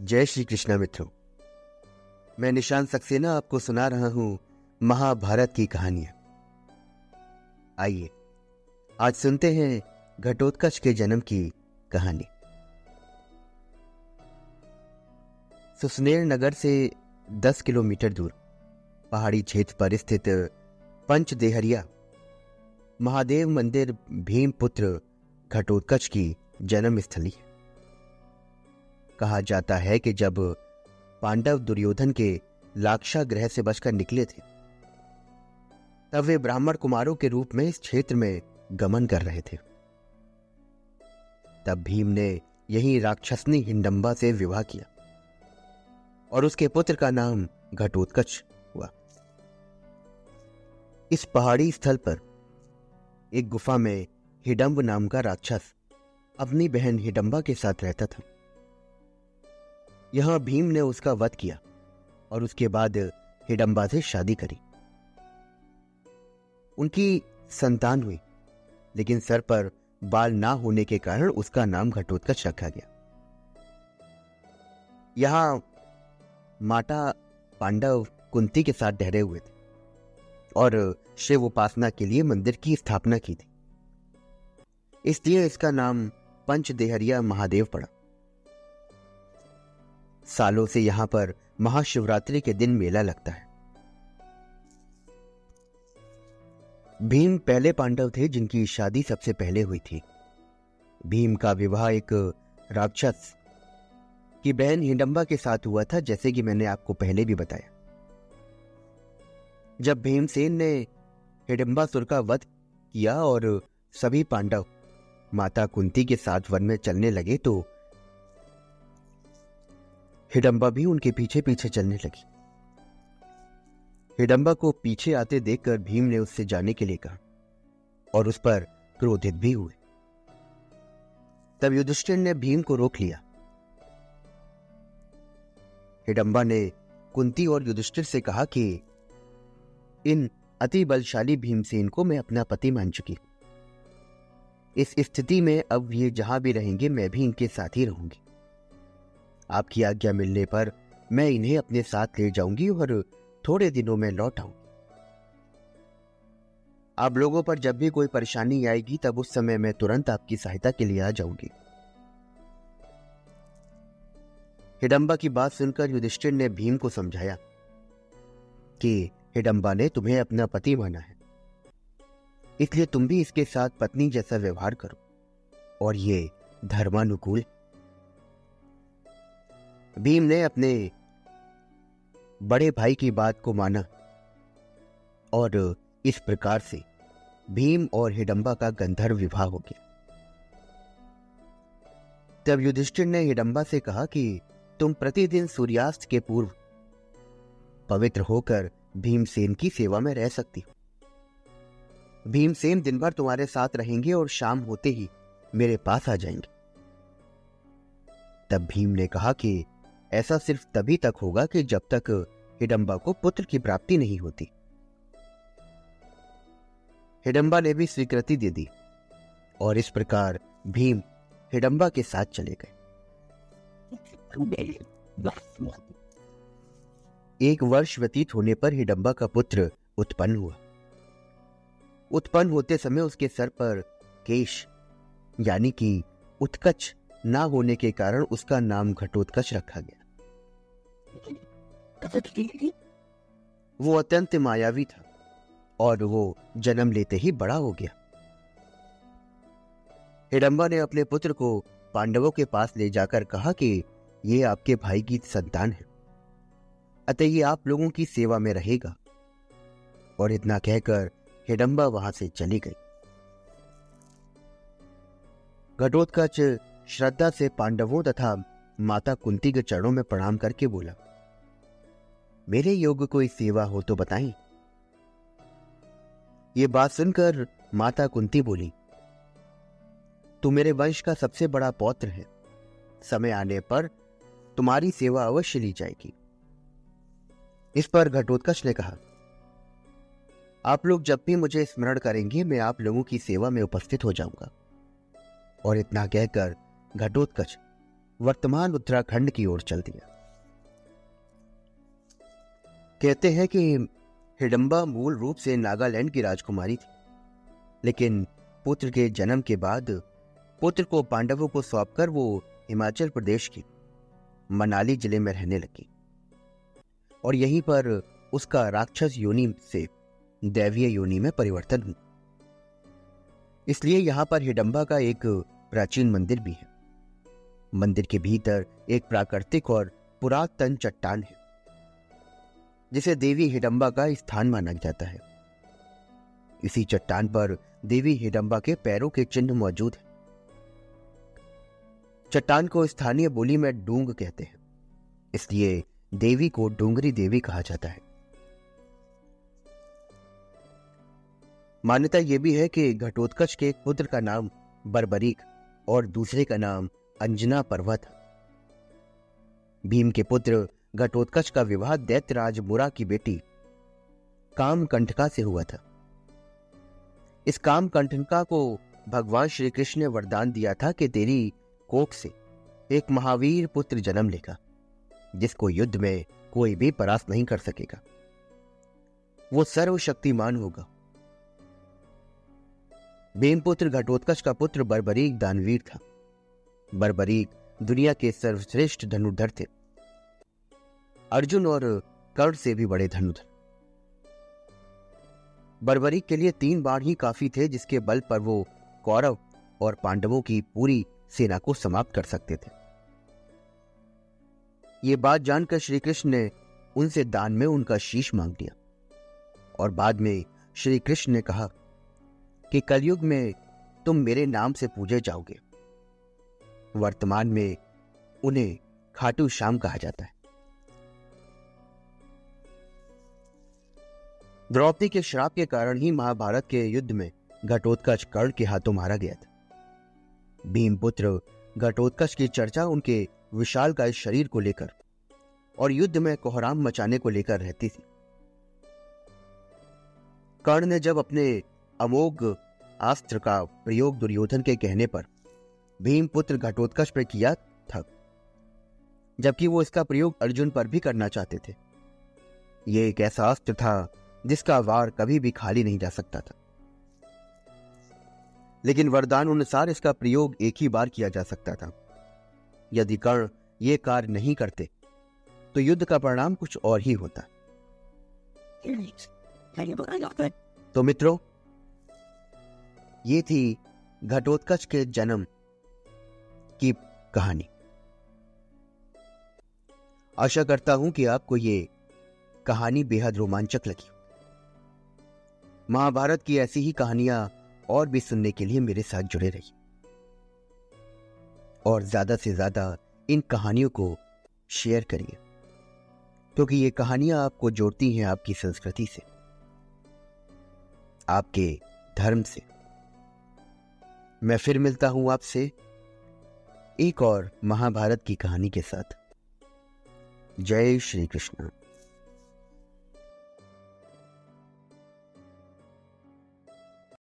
जय श्री कृष्णा मित्रों। मैं निशान सक्सेना आपको सुना रहा हूँ महाभारत की कहानियाँ। आइए, आज सुनते हैं घटोत्कच के जन्म की कहानी। सुसनेर नगर से दस किलोमीटर दूर, पहाड़ी क्षेत्र पर स्थित पंचदेहरिया, महादेव मंदिर भीमपुत्र घटोत्कच की जन्म स्थली है। कहा जाता है कि जब पांडव दुर्योधन के लाक्षा ग्रह से बचकर निकले थे, तब वे ब्राह्मण कुमारों के रूप में इस क्षेत्र में गमन कर रहे थे। तब भीम ने यही राक्षसनी हिंडम्बा से विवाह किया और उसके पुत्र का नाम घटोत्कच हुआ। इस पहाड़ी स्थल पर एक गुफा में हिडम्ब नाम का राक्षस अपनी बहन हिडम्बा के साथ रहता था। यहाँ भीम ने उसका वध किया और उसके बाद हिडम्बा से शादी करी। उनकी संतान हुई, लेकिन सर पर बाल ना होने के कारण उसका नाम घटोत्कच रखा गया। यहाँ माता पांडव कुंती के साथ ठहरे हुए थे और शिव उपासना के लिए मंदिर की स्थापना की थी। इसलिए इसका नाम पंचदेहरिया महादेव पड़ा। सालों से यहाँ पर महाशिवरात्रि के दिन मेला लगता है। भीम पहले पांडव थे जिनकी शादी सबसे पहले हुई थी। भीम का विवाह एक राक्षस की बहन हिडम्बा के साथ हुआ था, जैसे कि मैंने आपको पहले भी बताया। जब भीमसेन ने हिडम्बासुर का वध किया और सभी पांडव माता कुंती के साथ वन में चलने लगे तो हिडम्बा भी उनके पीछे पीछे चलने लगी। हिडम्बा को पीछे आते देखकर भीम ने उससे जाने के लिए कहा और उस पर क्रोधित भी हुए। तब युधिष्ठिर ने भीम को रोक लिया। हिडम्बा ने कुंती और युधिष्ठिर से कहा कि इन अति बलशाली भीमसेन को मैं अपना पति मान चुकी इस स्थिति में अब ये जहाँ भी रहेंगे, मैं भी इनके साथ ही रहूँगी। आपकी आज्ञा मिलने पर मैं इन्हें अपने साथ ले जाऊँगी और थोड़े दिनों में लौट आऊँगी आप लोगों पर जब भी कोई परेशानी आएगी, तब उस समय मैं तुरंत आपकी सहायता के लिए आ जाऊँगी। हिडम्बा की बात सुनकर युधिष्ठिर ने भीम को समझाया कि हिडम्बा ने तुम्हें अपना पति माना है। इसलिए तुम भी इसके साथ पत्नी जैसा व्यवहार करो और ये धर्मानुकूल भीम ने अपने बड़े भाई की बात को माना और इस प्रकार से भीम और हिडंबा का गंधर्व विवाह हो गया। तब युधिष्ठिर ने हिडंबा से कहा कि तुम प्रतिदिन सूर्यास्त के पूर्व पवित्र होकर भीमसेन की सेवा में रह सकती हो। भीमसेन दिन भर तुम्हारे साथ रहेंगे और शाम होते ही मेरे पास आ जाएँगे। तब भीम ने कहा कि ऐसा सिर्फ़ तभी तक होगा कि जब तक हिडम्बा को पुत्र की प्राप्ति नहीं होती। हिडम्बा ने भी स्वीकृति दे दी और इस प्रकार भीम हिडम्बा के साथ चले गए। एक वर्ष व्यतीत होने पर हिडम्बा का पुत्र उत्पन्न हुआ। उत्पन्न होते समय उसके सर पर केश, यानी कि उत्कच ना होने के कारण उसका नाम घटोत्कच रखा गया। वो अत्यंत मायावी था और वो जन्म लेते ही बड़ा हो गया। हिडम्बा ने अपने पुत्र को पांडवों के पास ले जाकर कहा कि ये आपके भाई की संतान है, अतः ये आप लोगों की सेवा में रहेगा। और इतना कहकर हिडम्बा वहाँ से चली गई। घटोत्कच श्रद्धा से पांडवों तथा माता कुंती के चरणों में प्रणाम करके बोला मेरे योग्य कोई सेवा हो तो बताएँ। ये बात सुनकर माता कुंती बोली, तू मेरे वंश का सबसे बड़ा पौत्र है। समय आने पर तुम्हारी सेवा अवश्य ली जाएगी। इस पर घटोत्कच ने कहा, आप लोग जब भी मुझे स्मरण करेंगे, मैं आप लोगों की सेवा में उपस्थित हो जाऊँगा। और इतना कहकर घटोत्कच वर्तमान उत्तराखंड की ओर चल दिया। कहते हैं कि हिडम्बा मूल रूप से नागालैंड की राजकुमारी थी, लेकिन पुत्र के जन्म के बाद पुत्र को पांडवों को सौंपकर वो हिमाचल प्रदेश की मनाली ज़िले में रहने लगी और यहीं पर उसका राक्षस योनि से दैवीय योनि में परिवर्तन हुआ। इसलिए यहाँ पर हिडम्बा का एक प्राचीन मंदिर भी है। मंदिर के भीतर एक प्राकृतिक और पुरातन चट्टान है। जिसे देवी हिडम्बा का स्थान माना जाता है। इसी चट्टान पर देवी हिडम्बा के पैरों के चिन्ह मौजूद हैं। चट्टान को स्थानीय बोली में डूंग कहते हैं। इसलिए देवी को डूंगरी देवी कहा जाता है। मान्यता यह भी है कि घटोत्कच के एक पुत्र का नाम बरबरीक और दूसरे का नाम अंजना पर्वत। भीम के पुत्र घटोत्कच का विवाह दैत्यराज मुरा की बेटी कामकंठका से हुआ था। इस कामकंठका को भगवान श्री कृष्ण ने वरदान दिया था कि तेरी कोख से एक महावीर पुत्र जन्म लेगा, जिसको युद्ध में कोई भी परास्त नहीं कर सकेगा। वो सर्वशक्तिमान होगा। बेमपुत्र घटोत्कच का पुत्र बर्बरीक दानवीर था। बर्बरीक दुनिया के सर्वश्रेष्ठ धनुर्धर थे। अर्जुन और कर्ण से भी बड़े धनुधर। बर्बरीक के लिए तीन बाण ही काफ़ी थे, जिसके बल पर वो कौरव और पांडवों की पूरी सेना को समाप्त कर सकते थे। ये बात जानकर श्री कृष्ण ने उनसे दान में उनका शीश मांग लिया और बाद में श्री कृष्ण ने कहा कि कलयुग में तुम मेरे नाम से पूजे जाओगे। वर्तमान में उन्हें खाटू श्याम कहा जाता है। द्रौपदी के श्राप के कारण ही महाभारत के युद्ध में घटोत्कच कर्ण के हाथों मारा गया था। भीमपुत्र घटोत्कच की चर्चा उनके विशाल का शरीर को लेकर और युद्ध में कोहराम मचाने को लेकर रहती थी। कर्ण ने जब अपने अमोघ अस्त्र का प्रयोग दुर्योधन के कहने पर भीमपुत्र घटोत्कच पर किया था, जबकि वो इसका प्रयोग अर्जुन पर भी करना चाहते थे। यह एक ऐसा अस्त्र था जिसका वार कभी भी खाली नहीं जा सकता था। लेकिन वरदान अनुसार इसका प्रयोग एक ही बार किया जा सकता था। यदि कर्ण ये कार्य नहीं करते तो युद्ध का परिणाम कुछ और ही होता। तो मित्रों, ये थी घटोत्कच के जन्म की कहानी। आशा करता हूँ कि आपको ये कहानी बेहद रोमांचक लगी। महाभारत की ऐसी ही कहानियाँ और भी सुनने के लिए मेरे साथ जुड़े रहिए। और ज़्यादा से ज़्यादा इन कहानियों को शेयर करिए, क्योंकि ये कहानियाँ आपको जोड़ती हैं आपकी संस्कृति से, आपके धर्म से। मैं फिर मिलता हूँ आपसे एक और महाभारत की कहानी के साथ। जय श्री कृष्ण।